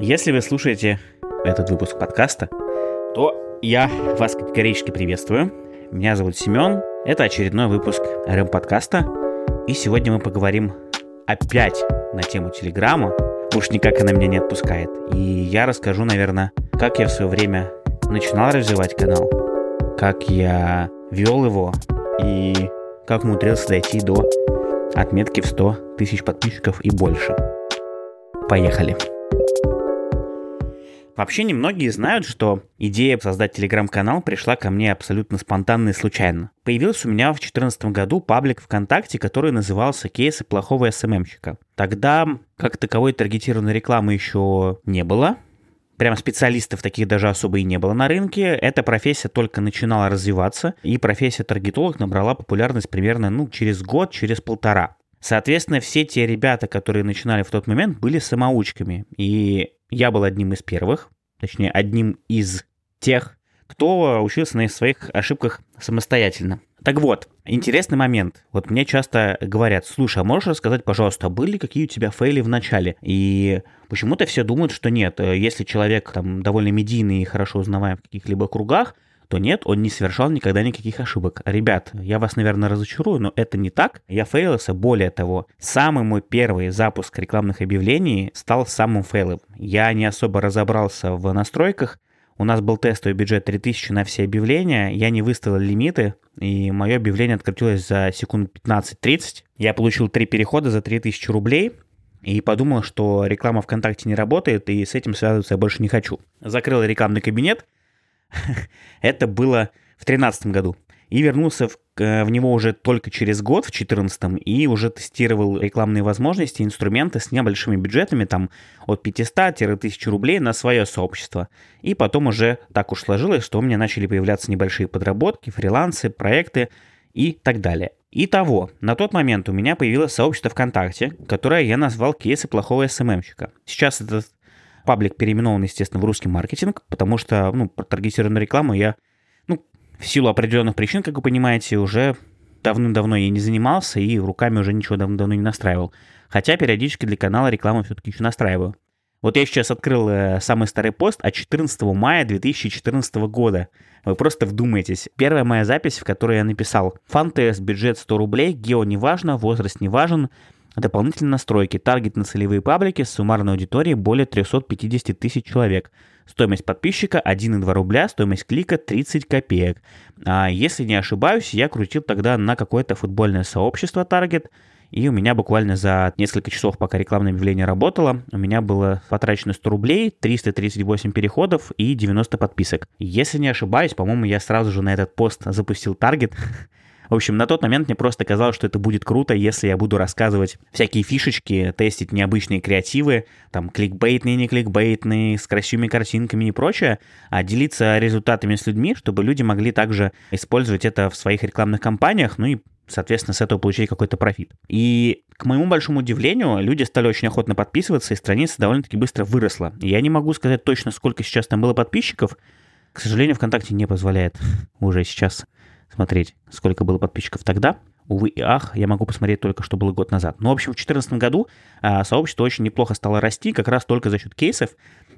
Если вы слушаете этот выпуск подкаста, то я вас категорически приветствую. Меня зовут Семен. Это очередной выпуск РМ подкаста. И сегодня мы поговорим опять на тему Телеграма. Уж никак она меня не отпускает. И я расскажу, наверное, как я в свое время начинал развивать канал, как я вел его и как умудрился дойти до отметки в 100 тысяч подписчиков и больше. Поехали! Вообще немногие знают, что идея создать телеграм-канал пришла ко мне абсолютно спонтанно и случайно. Появился у меня в 2014 году паблик ВКонтакте, который назывался «Кейсы плохого СММщика». Тогда как таковой таргетированной рекламы еще не было, Прям специалистов таких даже особо и не было на рынке. Эта профессия только начинала развиваться, и профессия таргетолог набрала популярность примерно ну, через год, через полтора. Соответственно, все те ребята, которые начинали в тот момент, были самоучками. И я был одним из первых, точнее, одним из тех, кто учился на своих ошибках самостоятельно. Так вот, интересный момент. Вот мне часто говорят, слушай, а можешь рассказать, пожалуйста, были какие у тебя фейли в начале? И почему-то все думают, что нет. Если человек там довольно медийный и хорошо узнаваем в каких-либо кругах, то нет, он не совершал никогда никаких ошибок. Ребят, я вас, наверное, разочарую, но это не так. Я фейлился, более того, самый мой первый запуск рекламных объявлений стал самым фейловым. Я не особо разобрался в настройках, у нас был тестовый бюджет 3000 на все объявления, я не выставил лимиты, и мое объявление открутилось за секунд 15-30. Я получил три перехода за 3000 рублей, и подумал, что реклама ВКонтакте не работает, и с этим связываться я больше не хочу. Закрыл рекламный кабинет, Это было в 2013 году. И вернулся в, в него уже только через год, в 2014, и уже тестировал рекламные возможности, инструменты с небольшими бюджетами, там от 500-1000 рублей на свое сообщество. И потом уже так уж сложилось, что у меня начали появляться небольшие подработки, фрилансы, проекты и так далее. Итого, на тот момент у меня появилось сообщество ВКонтакте, которое я назвал «Кейсы плохого СММщика». Сейчас этот Паблик переименован, естественно, в русский маркетинг, потому что, ну, про таргетированную рекламу я, ну, в силу определенных причин, как вы понимаете, уже давным-давно я не занимался и руками уже ничего давно-давно не настраивал. Хотя периодически для канала рекламу все-таки еще настраиваю. Вот я сейчас открыл э, самый старый пост от 14 мая 2014 года. Вы просто вдумайтесь. Первая моя запись, в которой я написал «Фан-тест, бюджет 100 рублей, гео не важно, возраст не важен, Дополнительные настройки. Таргет на целевые паблики с суммарной аудиторией более 350 тысяч человек. Стоимость подписчика 1,2 рубля, стоимость клика 30 копеек. А если не ошибаюсь, я крутил тогда на какое-то футбольное сообщество Target, и у меня буквально за несколько часов, пока рекламное объявление работало, у меня было потрачено 100 рублей, 338 переходов и 90 подписок. Если не ошибаюсь, по-моему, я сразу же на этот пост запустил таргет, В общем, на тот момент мне просто казалось, что это будет круто, если я буду рассказывать всякие фишечки, тестить необычные креативы, там кликбейтные, не кликбейтные, с красивыми картинками и прочее, а делиться результатами с людьми, чтобы люди могли также использовать это в своих рекламных кампаниях, ну и соответственно, с этого получить какой-то профит. И, к моему большому удивлению, люди стали очень охотно подписываться, и страница довольно-таки быстро выросла. Я не могу сказать точно, сколько сейчас там было подписчиков. К сожалению, ВКонтакте не позволяет уже сейчас смотреть, сколько было подписчиков тогда. Увы и ах, я могу посмотреть только, что было год назад. Но, в общем, в 2014 году а, сообщество очень неплохо стало расти, как раз только за счет кейсов,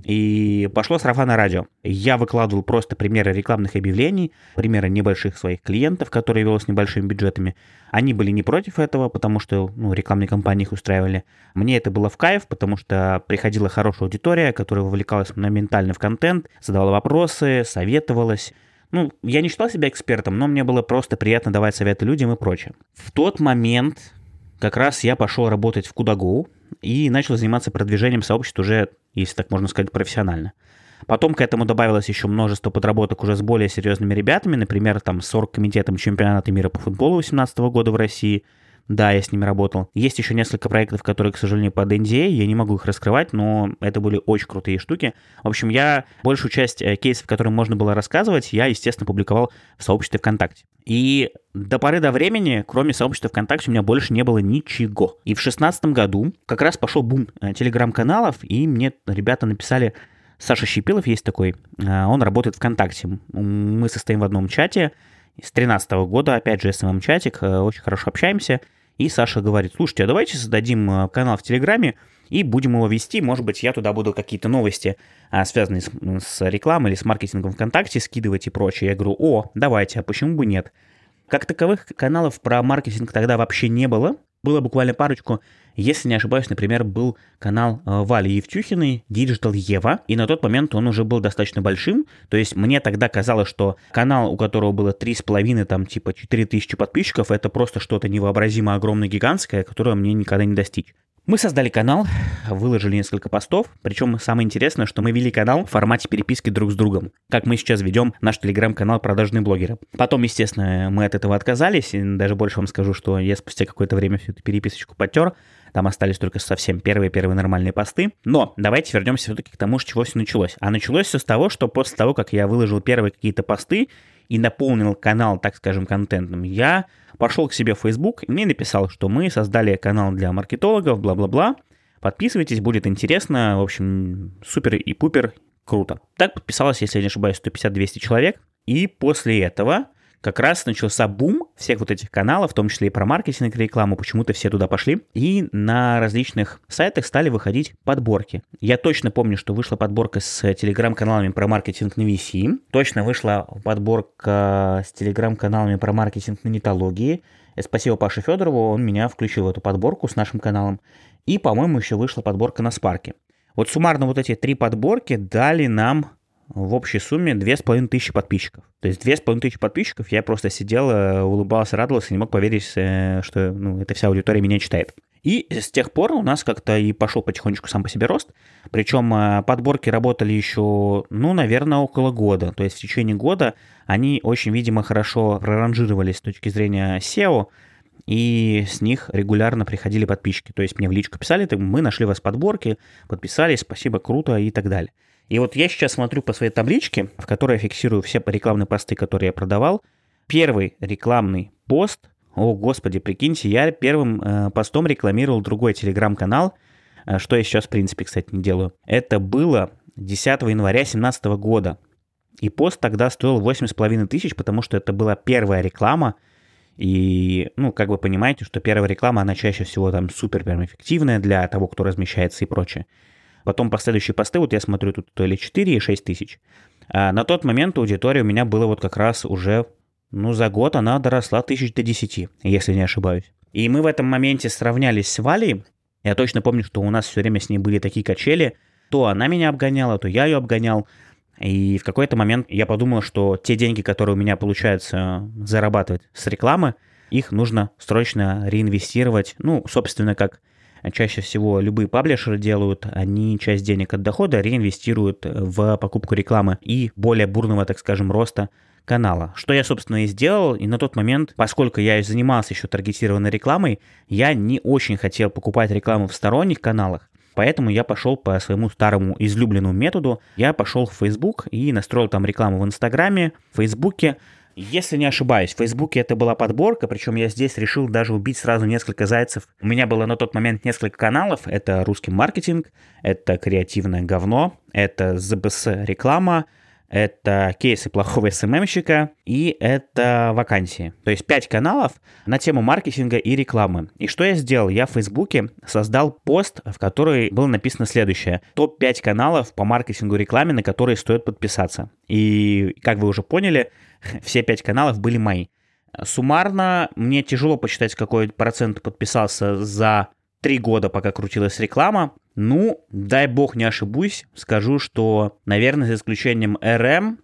и пошло сарафанное радио. Я выкладывал просто примеры рекламных объявлений, примеры небольших своих клиентов, которые вел с небольшими бюджетами. Они были не против этого, потому что ну, рекламные кампании их устраивали. Мне это было в кайф, потому что приходила хорошая аудитория, которая вовлекалась моментально в контент, задавала вопросы, советовалась. Ну, я не считал себя экспертом, но мне было просто приятно давать советы людям и прочее. В тот момент как раз я пошел работать в Кудаго и начал заниматься продвижением сообщества уже, если так можно сказать, профессионально. Потом к этому добавилось еще множество подработок уже с более серьезными ребятами, например, там с оргкомитетом чемпионата мира по футболу 2018 года в России – да, я с ними работал. Есть еще несколько проектов, которые, к сожалению, под NDA, я не могу их раскрывать, но это были очень крутые штуки. В общем, я большую часть э, кейсов, которые можно было рассказывать, я, естественно, публиковал в сообществе ВКонтакте. И до поры до времени, кроме сообщества ВКонтакте, у меня больше не было ничего. И в шестнадцатом году как раз пошел бум э, телеграм-каналов, и мне ребята написали, Саша Щепилов есть такой, э, он работает ВКонтакте. Мы состоим в одном чате, с 2013 года, опять же, SMM-чатик, очень хорошо общаемся. И Саша говорит, слушайте, а давайте создадим э, канал в Телеграме, и будем его вести. Может быть, я туда буду какие-то новости, а, связанные с, с рекламой или с маркетингом ВКонтакте, скидывать и прочее. Я говорю, о, давайте, а почему бы нет? Как таковых каналов про маркетинг тогда вообще не было. Было буквально парочку. Если не ошибаюсь, например, был канал э, Вали Евтюхиной Digital Ева, и на тот момент он уже был достаточно большим, то есть мне тогда казалось, что канал, у которого было 3,5, там типа 4000 подписчиков, это просто что-то невообразимо огромное, гигантское, которое мне никогда не достичь. Мы создали канал, выложили несколько постов, причем самое интересное, что мы вели канал в формате переписки друг с другом, как мы сейчас ведем наш телеграм-канал «Продажные блогеры». Потом, естественно, мы от этого отказались, и даже больше вам скажу, что я спустя какое-то время всю эту переписочку потер, там остались только совсем первые-первые нормальные посты. Но давайте вернемся все-таки к тому, с чего все началось. А началось все с того, что после того, как я выложил первые какие-то посты и наполнил канал, так скажем, контентом, я пошел к себе в Facebook и мне написал, что мы создали канал для маркетологов, бла-бла-бла. Подписывайтесь, будет интересно. В общем, супер и пупер круто. Так подписалось, если я не ошибаюсь, 150-200 человек. И после этого как раз начался бум всех вот этих каналов, в том числе и про маркетинг и рекламу, почему-то все туда пошли. И на различных сайтах стали выходить подборки. Я точно помню, что вышла подборка с телеграм-каналами про маркетинг на VC. Точно вышла подборка с телеграм-каналами про маркетинг на нетологии. Спасибо Паше Федорову, он меня включил в эту подборку с нашим каналом. И, по-моему, еще вышла подборка на Спарке. Вот суммарно вот эти три подборки дали нам в общей сумме 2500 подписчиков. То есть 2500 подписчиков, я просто сидел, э, улыбался, радовался, не мог поверить, э, что ну, эта вся аудитория меня читает. И с тех пор у нас как-то и пошел потихонечку сам по себе рост. Причем э, подборки работали еще, ну, наверное, около года. То есть в течение года они очень, видимо, хорошо проранжировались с точки зрения SEO, и с них регулярно приходили подписчики. То есть мне в личку писали, мы нашли вас подборки, подписались, спасибо, круто и так далее. И вот я сейчас смотрю по своей табличке, в которой я фиксирую все рекламные посты, которые я продавал. Первый рекламный пост, о господи, прикиньте, я первым э, постом рекламировал другой телеграм-канал, э, что я сейчас, в принципе, кстати, не делаю. Это было 10 января 2017 года. И пост тогда стоил 8,5 тысяч, потому что это была первая реклама, и, ну, как вы понимаете, что первая реклама, она чаще всего там супер прям эффективная для того, кто размещается и прочее. Потом последующие посты, вот я смотрю, тут то ли 4 и 6 тысяч. А на тот момент аудитория у меня была вот как раз уже, ну, за год она доросла тысяч до 10, если не ошибаюсь. И мы в этом моменте сравнялись с Валей. Я точно помню, что у нас все время с ней были такие качели. То она меня обгоняла, то я ее обгонял. И в какой-то момент я подумал, что те деньги, которые у меня получается зарабатывать с рекламы, их нужно срочно реинвестировать, ну, собственно, как чаще всего любые паблишеры делают, они часть денег от дохода реинвестируют в покупку рекламы и более бурного, так скажем, роста канала. Что я, собственно, и сделал. И на тот момент, поскольку я занимался еще таргетированной рекламой, я не очень хотел покупать рекламу в сторонних каналах. Поэтому я пошел по своему старому излюбленному методу. Я пошел в Facebook и настроил там рекламу в Инстаграме, в Фейсбуке. Если не ошибаюсь, в Фейсбуке это была подборка, причем я здесь решил даже убить сразу несколько зайцев. У меня было на тот момент несколько каналов. Это русский маркетинг, это креативное говно, это ЗБС реклама, это кейсы плохого СММщика и это вакансии. То есть 5 каналов на тему маркетинга и рекламы. И что я сделал? Я в Фейсбуке создал пост, в который было написано следующее. Топ-5 каналов по маркетингу и рекламе, на которые стоит подписаться. И, как вы уже поняли, все пять каналов были мои. Суммарно мне тяжело посчитать, какой процент подписался за три года, пока крутилась реклама. Ну, дай бог не ошибусь, скажу, что, наверное, за исключением РМ,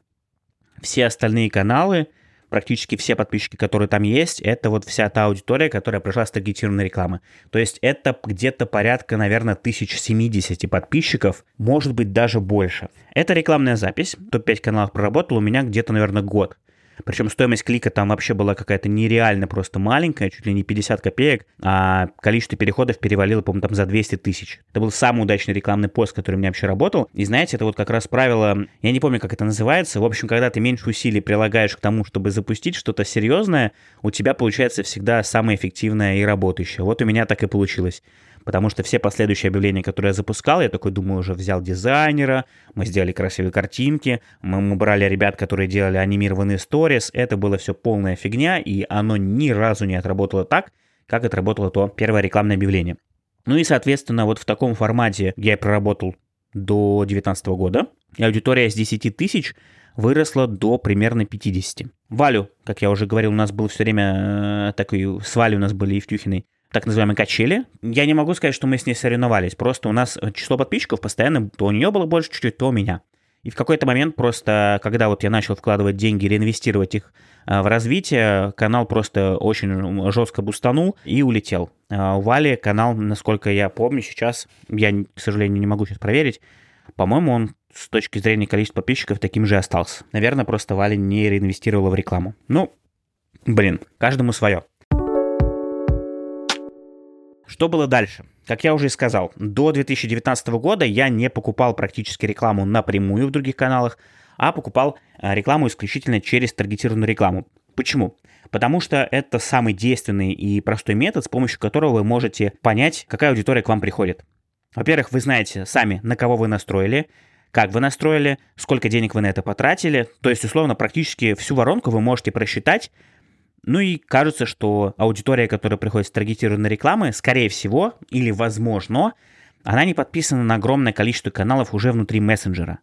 все остальные каналы, практически все подписчики, которые там есть, это вот вся та аудитория, которая пришла с таргетированной рекламы. То есть это где-то порядка, наверное, 1070 подписчиков, может быть даже больше. Это рекламная запись, топ-5 каналов проработал у меня где-то, наверное, год. Причем стоимость клика там вообще была какая-то нереально просто маленькая, чуть ли не 50 копеек, а количество переходов перевалило, по-моему, там за 200 тысяч. Это был самый удачный рекламный пост, который у меня вообще работал. И знаете, это вот как раз правило, я не помню, как это называется. В общем, когда ты меньше усилий прилагаешь к тому, чтобы запустить что-то серьезное, у тебя получается всегда самое эффективное и работающее. Вот у меня так и получилось потому что все последующие объявления, которые я запускал, я такой думаю, уже взял дизайнера, мы сделали красивые картинки, мы, мы брали ребят, которые делали анимированные сторис, это было все полная фигня, и оно ни разу не отработало так, как отработало то первое рекламное объявление. Ну и, соответственно, вот в таком формате я проработал до 2019 года. И аудитория с 10 тысяч выросла до примерно 50. Валю, как я уже говорил, у нас был все время э, такой, с Валей у нас были Евтюхиной так называемые качели. Я не могу сказать, что мы с ней соревновались, просто у нас число подписчиков постоянно, то у нее было больше чуть-чуть, то у меня. И в какой-то момент просто, когда вот я начал вкладывать деньги, реинвестировать их э, в развитие, канал просто очень жестко бустанул и улетел. А у Вали канал, насколько я помню сейчас, я, к сожалению, не могу сейчас проверить, по-моему, он с точки зрения количества подписчиков таким же остался. Наверное, просто Валя не реинвестировала в рекламу. Ну, блин, каждому свое. Что было дальше? Как я уже и сказал, до 2019 года я не покупал практически рекламу напрямую в других каналах, а покупал э, рекламу исключительно через таргетированную рекламу. Почему? Потому что это самый действенный и простой метод, с помощью которого вы можете понять, какая аудитория к вам приходит. Во-первых, вы знаете сами, на кого вы настроили, как вы настроили, сколько денег вы на это потратили. То есть, условно, практически всю воронку вы можете просчитать. Ну и кажется, что аудитория, которая приходит с таргетированной рекламы, скорее всего или возможно, она не подписана на огромное количество каналов уже внутри мессенджера.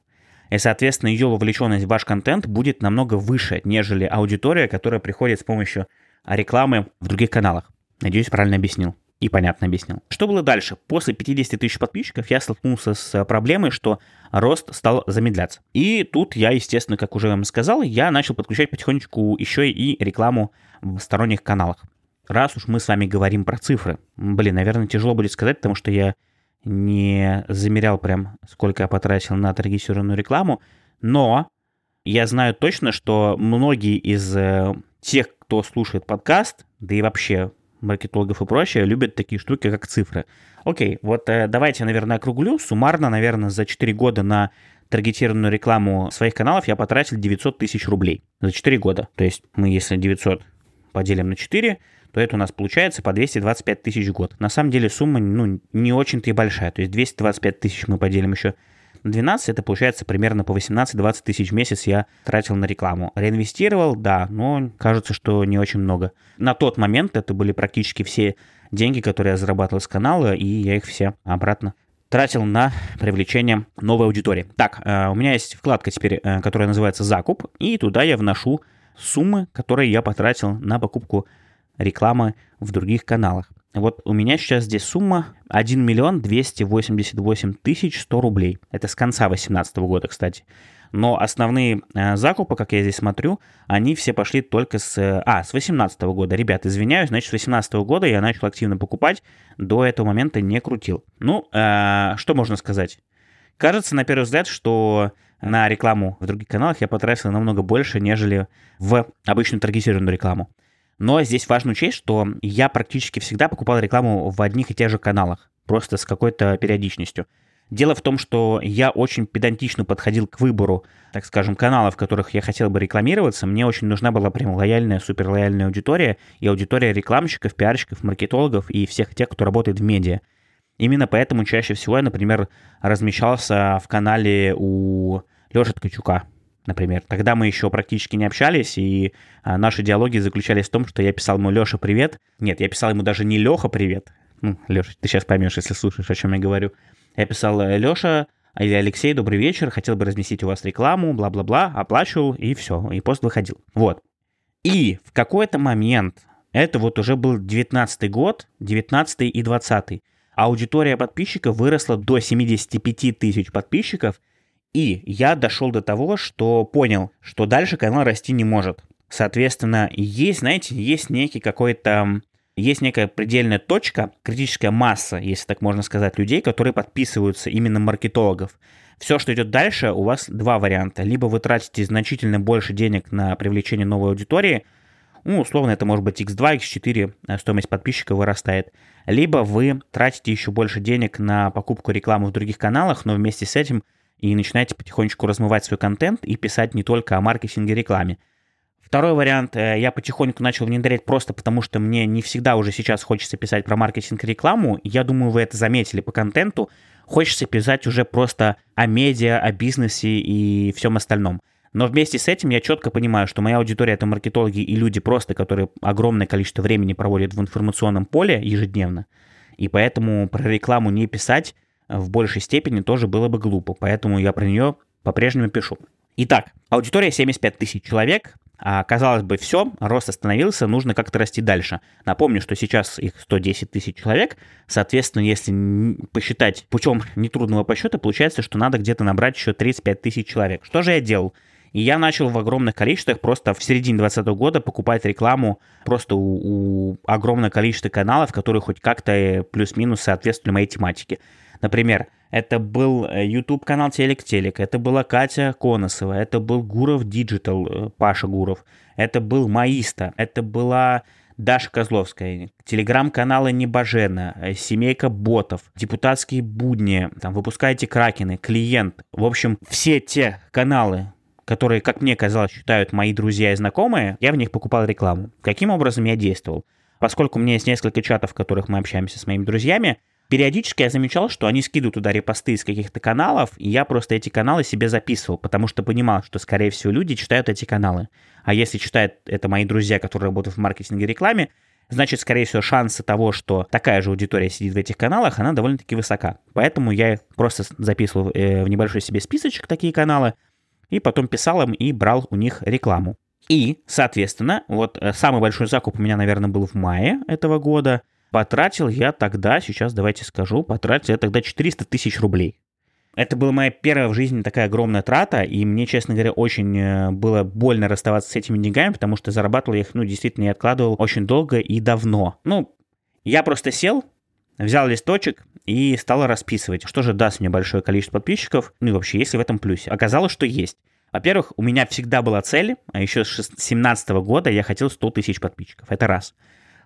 И, соответственно, ее вовлеченность в ваш контент будет намного выше, нежели аудитория, которая приходит с помощью рекламы в других каналах. Надеюсь, правильно объяснил и понятно объяснил. Что было дальше? После 50 тысяч подписчиков я столкнулся с проблемой, что рост стал замедляться. И тут я, естественно, как уже вам сказал, я начал подключать потихонечку еще и рекламу в сторонних каналах. Раз уж мы с вами говорим про цифры. Блин, наверное, тяжело будет сказать, потому что я не замерял прям, сколько я потратил на таргетированную рекламу, но я знаю точно, что многие из э, тех, кто слушает подкаст, да и вообще маркетологов и прочее любят такие штуки, как цифры. Окей, вот э, давайте, наверное, округлю. Суммарно, наверное, за 4 года на таргетированную рекламу своих каналов я потратил 900 тысяч рублей за 4 года. То есть мы, если 900 поделим на 4, то это у нас получается по 225 тысяч в год. На самом деле сумма ну, не очень-то и большая. То есть 225 тысяч мы поделим еще 12, это получается примерно по 18-20 тысяч в месяц я тратил на рекламу. Реинвестировал, да, но кажется, что не очень много. На тот момент это были практически все деньги, которые я зарабатывал с канала, и я их все обратно тратил на привлечение новой аудитории. Так, э, у меня есть вкладка теперь, э, которая называется «Закуп», и туда я вношу суммы, которые я потратил на покупку рекламы в других каналах. Вот у меня сейчас здесь сумма 1 миллион 288 тысяч 100 рублей. Это с конца 2018 года, кстати. Но основные э, закупы, как я здесь смотрю, они все пошли только с... А, с 2018 года. Ребят, извиняюсь, значит, с 2018 года я начал активно покупать. До этого момента не крутил. Ну, э, что можно сказать? Кажется, на первый взгляд, что на рекламу в других каналах я потратил намного больше, нежели в обычную таргетированную рекламу. Но здесь важно учесть, что я практически всегда покупал рекламу в одних и тех же каналах, просто с какой-то периодичностью. Дело в том, что я очень педантично подходил к выбору, так скажем, каналов, в которых я хотел бы рекламироваться. Мне очень нужна была прям лояльная, суперлояльная аудитория и аудитория рекламщиков, пиарщиков, маркетологов и всех тех, кто работает в медиа. Именно поэтому чаще всего я, например, размещался в канале у Леши Ткачука, например. Тогда мы еще практически не общались, и а, наши диалоги заключались в том, что я писал ему Леша, привет. Нет, я писал ему даже не Леха, привет. Ну, Леша, ты сейчас поймешь, если слушаешь, о чем я говорю. Я писал «Э, Леша или Алексей, добрый вечер, хотел бы разместить у вас рекламу, бла-бла-бла, оплачивал, и все, и пост выходил. Вот. И в какой-то момент, это вот уже был 19 год, 19 и 20 аудитория подписчиков выросла до 75 тысяч подписчиков, и я дошел до того, что понял, что дальше канал расти не может. Соответственно, есть, знаете, есть некий какой-то есть некая предельная точка, критическая масса, если так можно сказать, людей, которые подписываются именно маркетологов. Все, что идет дальше, у вас два варианта. Либо вы тратите значительно больше денег на привлечение новой аудитории, ну, условно, это может быть x2, x4, э, стоимость подписчика вырастает. Либо вы тратите еще больше денег на покупку рекламы в других каналах, но вместе с этим и начинаете потихонечку размывать свой контент и писать не только о маркетинге и рекламе. Второй вариант э, я потихоньку начал внедрять просто потому, что мне не всегда уже сейчас хочется писать про маркетинг и рекламу. Я думаю, вы это заметили по контенту. Хочется писать уже просто о медиа, о бизнесе и всем остальном. Но вместе с этим я четко понимаю, что моя аудитория это маркетологи и люди просто, которые огромное количество времени проводят в информационном поле ежедневно. и поэтому про рекламу не писать в большей степени тоже было бы глупо, поэтому я про нее по-прежнему пишу. Итак, аудитория 75 тысяч человек, а, казалось бы, все, рост остановился, нужно как-то расти дальше. Напомню, что сейчас их 110 тысяч человек, соответственно, если посчитать путем нетрудного подсчета, получается, что надо где-то набрать еще 35 тысяч человек. Что же я делал? И я начал в огромных количествах просто в середине 2020 года покупать рекламу просто у, у огромного количества каналов, которые хоть как-то э, плюс-минус соответствовали моей тематике. Например, это был э, YouTube канал Телек Телек, это была Катя Коносова, это был Гуров Digital, э, Паша Гуров, это был Маиста, это была Даша Козловская, телеграм-каналы Небожена, э, Семейка Ботов, Депутатские будни, там, Выпускайте Кракены, Клиент. В общем, все те каналы, которые, как мне казалось, считают мои друзья и знакомые, я в них покупал рекламу. Каким образом я действовал? Поскольку у меня есть несколько чатов, в которых мы общаемся с моими друзьями, Периодически я замечал, что они скидывают туда репосты из каких-то каналов, и я просто эти каналы себе записывал, потому что понимал, что, скорее всего, люди читают эти каналы. А если читают это мои друзья, которые работают в маркетинге и рекламе, значит, скорее всего, шансы того, что такая же аудитория сидит в этих каналах, она довольно-таки высока. Поэтому я просто записывал э, в небольшой себе списочек такие каналы, и потом писал им и брал у них рекламу. И, соответственно, вот э, самый большой закуп у меня, наверное, был в мае этого года – Потратил я тогда, сейчас давайте скажу, потратил я тогда 400 тысяч рублей. Это была моя первая в жизни такая огромная трата, и мне, честно говоря, очень э, было больно расставаться с этими деньгами, потому что зарабатывал я их, ну, действительно, я откладывал очень долго и давно. Ну, я просто сел, взял листочек и стал расписывать, что же даст мне большое количество подписчиков, ну и вообще, если в этом плюсе. Оказалось, что есть. Во-первых, у меня всегда была цель, а еще с 2017 года я хотел 100 тысяч подписчиков. Это раз.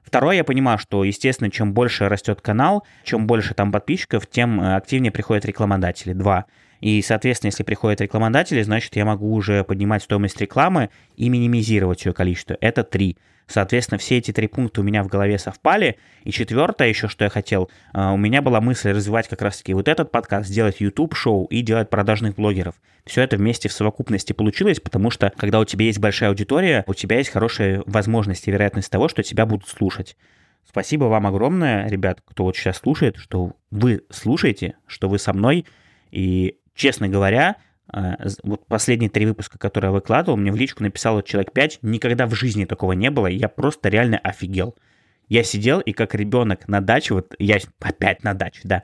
Второе, я понимаю, что, естественно, чем больше растет канал, чем больше там подписчиков, тем э, активнее приходят рекламодатели. Два. И, соответственно, если приходят рекламодатели, значит, я могу уже поднимать стоимость рекламы и минимизировать ее количество. Это три. Соответственно, все эти три пункта у меня в голове совпали. И четвертое еще, что я хотел, э, у меня была мысль развивать как раз-таки вот этот подкаст, сделать YouTube-шоу и делать продажных блогеров. Все это вместе в совокупности получилось, потому что, когда у тебя есть большая аудитория, у тебя есть хорошая возможность и вероятность того, что тебя будут слушать. Спасибо вам огромное, ребят, кто вот сейчас слушает, что вы слушаете, что вы со мной. И, честно говоря, а, вот последние три выпуска, которые я выкладывал, мне в личку написало человек 5, никогда в жизни такого не было, я просто реально офигел. Я сидел и как ребенок на даче, вот я опять на даче, да,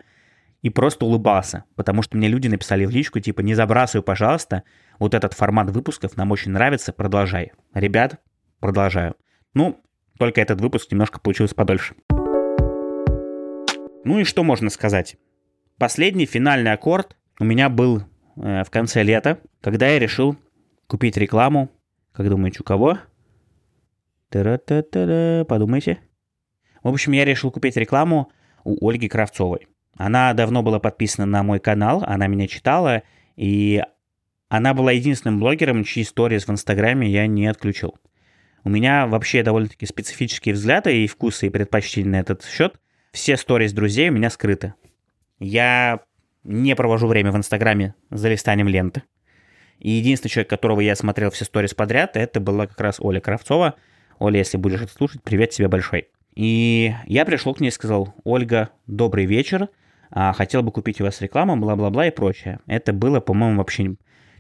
и просто улыбался, потому что мне люди написали в личку, типа, не забрасывай, пожалуйста, вот этот формат выпусков нам очень нравится, продолжай. Ребят, продолжаю. Ну, только этот выпуск немножко получился подольше. Ну и что можно сказать? Последний финальный аккорд у меня был Э, в конце лета, когда я решил купить рекламу. Как думаете, у кого? Та-ра-та-та-ра, подумайте. В общем, я решил купить рекламу у Ольги Кравцовой. Она давно была подписана на мой канал, она меня читала, и она была единственным блогером, чьи сторис в Инстаграме я не отключил. У меня вообще довольно-таки специфические взгляды и вкусы и предпочтения на этот счет. Все сторис друзей у меня скрыты. Я не провожу время в Инстаграме за листанием ленты. И единственный человек, которого я смотрел все сторис подряд, это была как раз Оля Кравцова. Оля, если будешь это слушать, привет тебе большой. И я пришел к ней и сказал, Ольга, добрый вечер, а, хотел бы купить у вас рекламу, бла-бла-бла и прочее. Это было, по-моему, вообще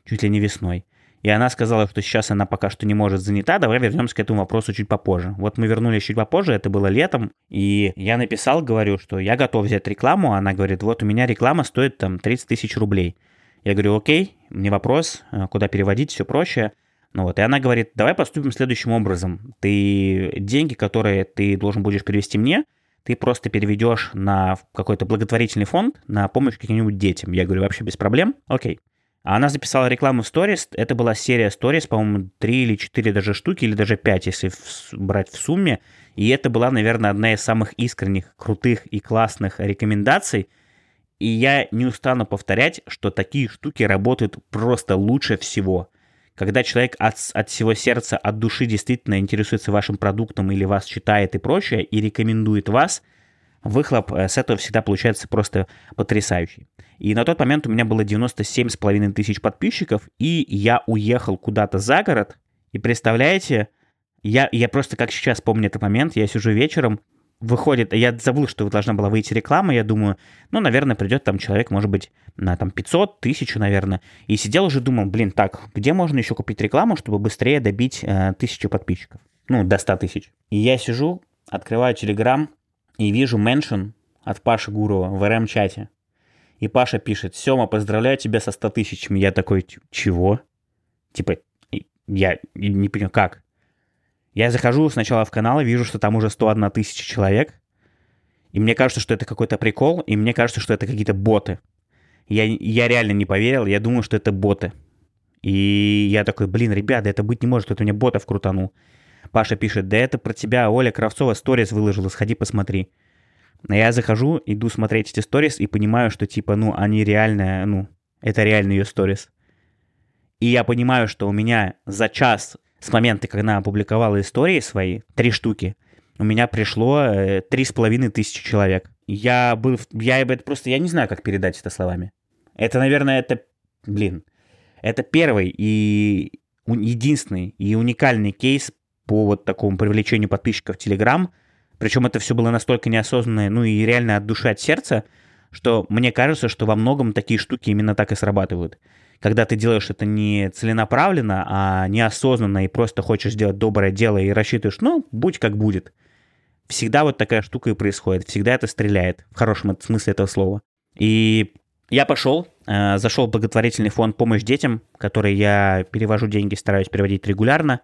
чуть ли не весной. И она сказала, что сейчас она пока что не может занята, давай вернемся к этому вопросу чуть попозже. Вот мы вернулись чуть попозже, это было летом, и я написал, говорю, что я готов взять рекламу, она говорит, вот у меня реклама стоит там 30 тысяч рублей. Я говорю, окей, не вопрос, э, куда переводить, все проще. Ну вот, и она говорит, давай поступим следующим образом. Ты деньги, которые ты должен будешь перевести мне, ты просто переведешь на какой-то благотворительный фонд на помощь каким-нибудь детям. Я говорю, вообще без проблем, окей. А она записала рекламу в сторис. Это была серия сторис, по-моему, 3 или 4 даже штуки, или даже 5, если брать в сумме. И это была, наверное, одна из самых искренних, крутых и классных рекомендаций. И я не устану повторять, что такие штуки работают просто лучше всего. Когда человек от, от всего сердца, от души действительно интересуется вашим продуктом или вас читает и прочее, и рекомендует вас – выхлоп э, с этого всегда получается просто потрясающий. И на тот момент у меня было 97,5 тысяч подписчиков, и я уехал куда-то за город, и представляете, я, я просто как сейчас помню этот момент, я сижу вечером, выходит, я забыл, что должна была выйти реклама, я думаю, ну, наверное, придет там человек, может быть, на там 500, тысячу, наверное, и сидел уже, думал, блин, так, где можно еще купить рекламу, чтобы быстрее добить э, тысячу подписчиков? Ну, до 100 тысяч. И я сижу, открываю Телеграм и вижу меншин от Паши Гурова в РМ-чате. И Паша пишет, Сема, поздравляю тебя со 100 тысячами. Я такой, чего? Типа, я не понимаю, как? Я захожу сначала в канал и вижу, что там уже 101 тысяча человек. И мне кажется, что это какой-то прикол, и мне кажется, что это какие-то боты. Я, я реально не поверил, я думал, что это боты. И я такой, блин, ребята, это быть не может, это у меня ботов крутанул. Паша пишет, да это про тебя Оля Кравцова сторис выложила, сходи посмотри. Я захожу, иду смотреть эти сторис и понимаю, что типа, ну, они реально, ну, это реально ее сторис. И я понимаю, что у меня за час с момента, когда она опубликовала истории свои, три штуки, у меня пришло э, три с половиной тысячи человек. Я был, я это просто, я не знаю, как передать это словами. Это, наверное, это, блин, это первый и единственный и уникальный кейс по вот такому привлечению подписчиков в Телеграм. Причем это все было настолько неосознанно, ну и реально от души, от сердца, что мне кажется, что во многом такие штуки именно так и срабатывают когда ты делаешь это не целенаправленно, а неосознанно и просто хочешь сделать доброе дело и рассчитываешь, ну, будь как будет. Всегда вот такая штука и происходит, всегда это стреляет, в хорошем смысле этого слова. И я пошел, э, зашел в благотворительный фонд «Помощь детям», который я перевожу деньги, стараюсь переводить регулярно.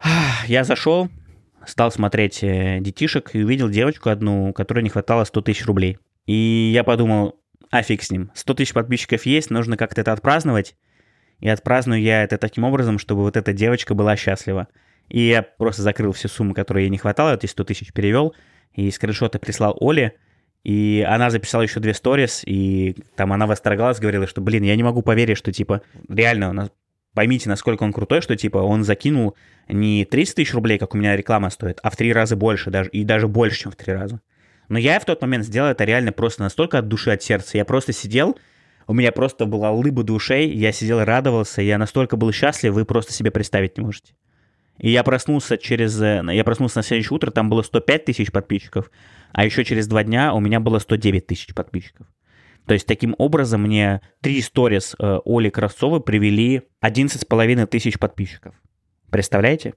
Я зашел, стал смотреть э, детишек и увидел девочку одну, которой не хватало 100 тысяч рублей. И я подумал, а фиг с ним. 100 тысяч подписчиков есть, нужно как-то это отпраздновать. И отпраздную я это таким образом, чтобы вот эта девочка была счастлива. И я просто закрыл всю сумму, которой ей не хватало, эти 100 тысяч перевел, и скриншоты прислал Оле, и она записала еще две сторис, и там она восторгалась, говорила, что, блин, я не могу поверить, что, типа, реально, поймите, насколько он крутой, что, типа, он закинул не 30 тысяч рублей, как у меня реклама стоит, а в три раза больше даже, и даже больше, чем в три раза. Но я в тот момент сделал это реально просто настолько от души, от сердца. Я просто сидел, у меня просто была улыба душей, я сидел и радовался, я настолько был счастлив, вы просто себе представить не можете. И я проснулся через... Э, я проснулся на следующее утро, там было 105 тысяч подписчиков, а еще через два дня у меня было 109 тысяч подписчиков. То есть таким образом мне три сторис э, Оли Кравцовой привели 11,5 тысяч подписчиков. Представляете?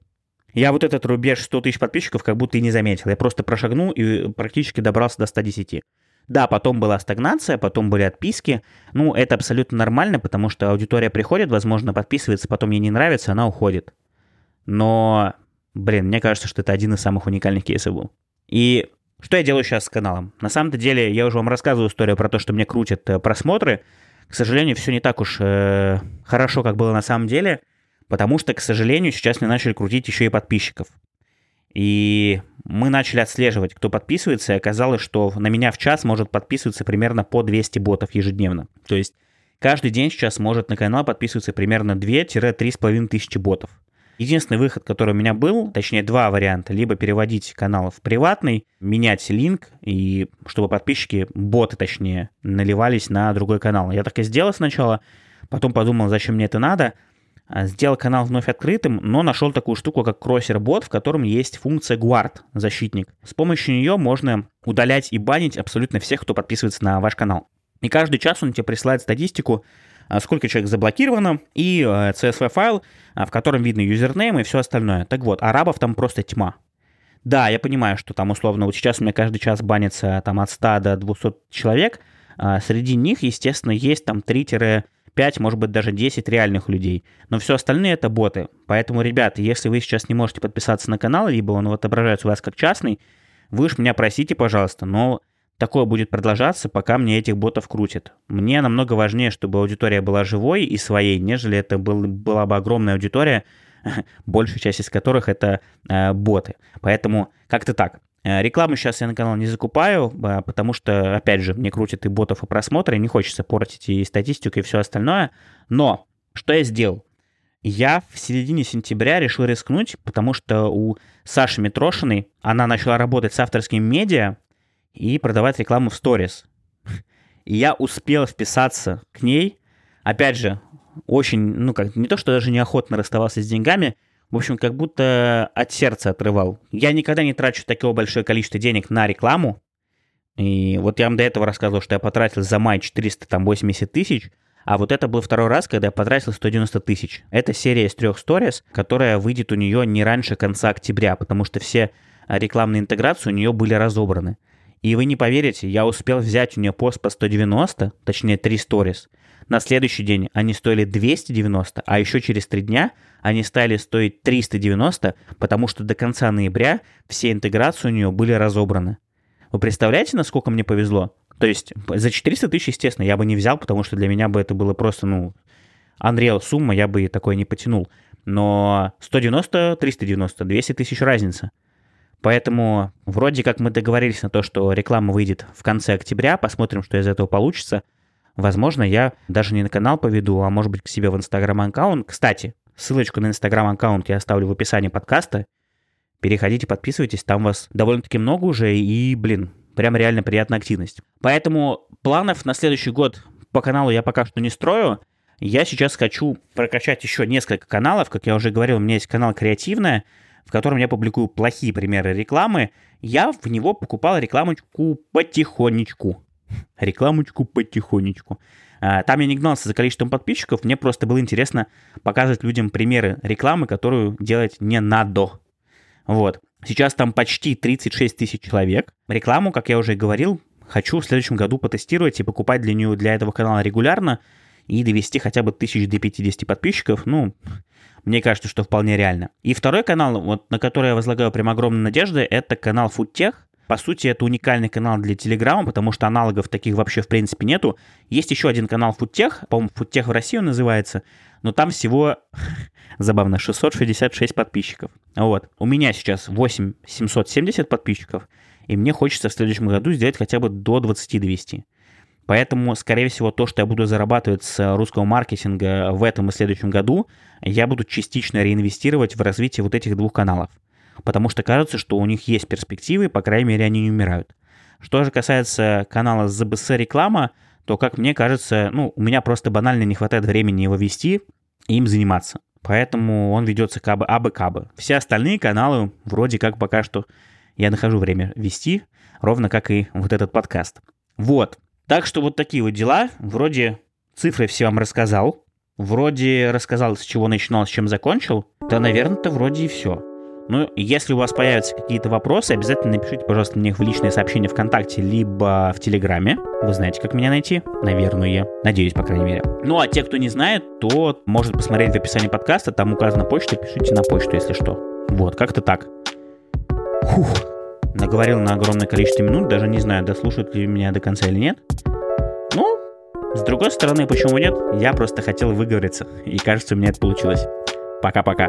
Я вот этот рубеж 100 тысяч подписчиков как будто и не заметил. Я просто прошагнул и практически добрался до 110. Да, потом была стагнация, потом были отписки. Ну, это абсолютно нормально, потому что аудитория приходит, возможно, подписывается, потом ей не нравится, она уходит. Но, блин, мне кажется, что это один из самых уникальных кейсов был. И что я делаю сейчас с каналом? На самом-то деле, я уже вам рассказывал историю про то, что мне крутят э, просмотры. К сожалению, все не так уж э, хорошо, как было на самом деле. Потому что, к сожалению, сейчас мне начали крутить еще и подписчиков. И мы начали отслеживать, кто подписывается, и оказалось, что на меня в час может подписываться примерно по 200 ботов ежедневно. То есть каждый день сейчас может на канал подписываться примерно 2-3,5 тысячи ботов. Единственный выход, который у меня был, точнее два варианта, либо переводить канал в приватный, менять линк, и чтобы подписчики, боты точнее, наливались на другой канал. Я так и сделал сначала, потом подумал, зачем мне это надо – а, сделал канал вновь открытым, но нашел такую штуку, как кроссер-бот, в котором есть функция Guard, защитник. С помощью нее можно удалять и банить абсолютно всех, кто подписывается на ваш канал. И каждый час он тебе присылает статистику, сколько человек заблокировано, и CSV-файл, а, в котором видно юзернейм и все остальное. Так вот, арабов там просто тьма. Да, я понимаю, что там условно, вот сейчас у меня каждый час банится там от 100 до 200 человек, среди них, естественно, есть там 3 5, может быть, даже 10 реальных людей. Но все остальные это боты. Поэтому, ребята, если вы сейчас не можете подписаться на канал, либо он отображается у вас как частный, вы уж меня просите, пожалуйста, но такое будет продолжаться, пока мне этих ботов крутят. Мне намного важнее, чтобы аудитория была живой и своей, нежели это был, была бы огромная аудитория, большая часть из которых это э, боты. Поэтому как-то так. Э, рекламу сейчас я на канал не закупаю, а, потому что, опять же, мне крутят и ботов, и просмотры, не хочется портить и статистику, и все остальное. Но что я сделал? Я в середине сентября решил рискнуть, потому что у Саши Митрошиной она начала работать с авторским медиа и продавать рекламу в сторис. И я успел вписаться к ней. Опять же, очень, ну как, не то, что даже неохотно расставался с деньгами, В общем, как будто от сердца отрывал. Я никогда не трачу такое большое количество денег на рекламу. И вот я вам до этого рассказывал, что я потратил за май 480 тысяч, а вот это был второй раз, когда я потратил 190 тысяч. Это серия из трех сторис, которая выйдет у нее не раньше конца октября, потому что все рекламные интеграции у нее были разобраны. И вы не поверите, я успел взять у нее пост по 190, точнее 3 сторис. На следующий день они стоили 290, а еще через 3 дня они стали стоить 390, потому что до конца ноября все интеграции у нее были разобраны. Вы представляете, насколько мне повезло? То есть за 400 тысяч, естественно, я бы не взял, потому что для меня бы это было просто, ну, Unreal сумма, я бы такое не потянул. Но 190, 390, 200 тысяч разница. Поэтому вроде как мы договорились на то, что реклама выйдет в конце октября, посмотрим, что из этого получится. Возможно, я даже не на канал поведу, а может быть к себе в инстаграм-аккаунт. Кстати, ссылочку на инстаграм-аккаунт я оставлю в описании подкаста. Переходите, подписывайтесь, там вас довольно-таки много уже, и, блин, прям реально приятная активность. Поэтому планов на следующий год по каналу я пока что не строю. Я сейчас хочу прокачать еще несколько каналов. Как я уже говорил, у меня есть канал «Креативная», в котором я публикую плохие примеры рекламы. Я в него покупал рекламочку потихонечку. Рекламочку потихонечку. А, там я не гнался за количеством подписчиков, мне просто было интересно показывать людям примеры рекламы, которую делать не надо. Вот. Сейчас там почти 36 тысяч человек. Рекламу, как я уже говорил, хочу в следующем году потестировать и покупать для нее, для этого канала регулярно и довести хотя бы тысяч до 50 подписчиков. Ну, мне кажется, что вполне реально. И второй канал, вот, на который я возлагаю прям огромные надежды, это канал Фудтех. По сути, это уникальный канал для Телеграма, потому что аналогов таких вообще в принципе нету. Есть еще один канал Фудтех, по-моему, Фудтех в России он называется, но там всего Забавно, 666 подписчиков. Вот. У меня сейчас 8 770 подписчиков, и мне хочется в следующем году сделать хотя бы до 20-200. Поэтому, скорее всего, то, что я буду зарабатывать с русского маркетинга в этом и следующем году, я буду частично реинвестировать в развитие вот этих двух каналов. Потому что кажется, что у них есть перспективы, по крайней мере, они не умирают. Что же касается канала ЗБС реклама, то, как мне кажется, ну, у меня просто банально не хватает времени его вести и им заниматься. Поэтому он ведется кабы абы кабы. Все остальные каналы вроде как пока что я нахожу время вести, ровно как и вот этот подкаст. Вот. Так что вот такие вот дела. Вроде цифры все вам рассказал. Вроде рассказал, с чего начинал, с чем закончил. Да, наверное-то вроде и все. Ну, если у вас появятся какие-то вопросы, обязательно напишите, пожалуйста, мне их в личные сообщения ВКонтакте, либо в Телеграме. Вы знаете, как меня найти, наверное. Надеюсь, по крайней мере. Ну, а те, кто не знает, то может посмотреть в описании подкаста, там указана почта, пишите на почту, если что. Вот, как-то так. Фух, наговорил на огромное количество минут, даже не знаю, дослушают ли меня до конца или нет. Ну, с другой стороны, почему нет? Я просто хотел выговориться, и кажется, у меня это получилось. Пока-пока.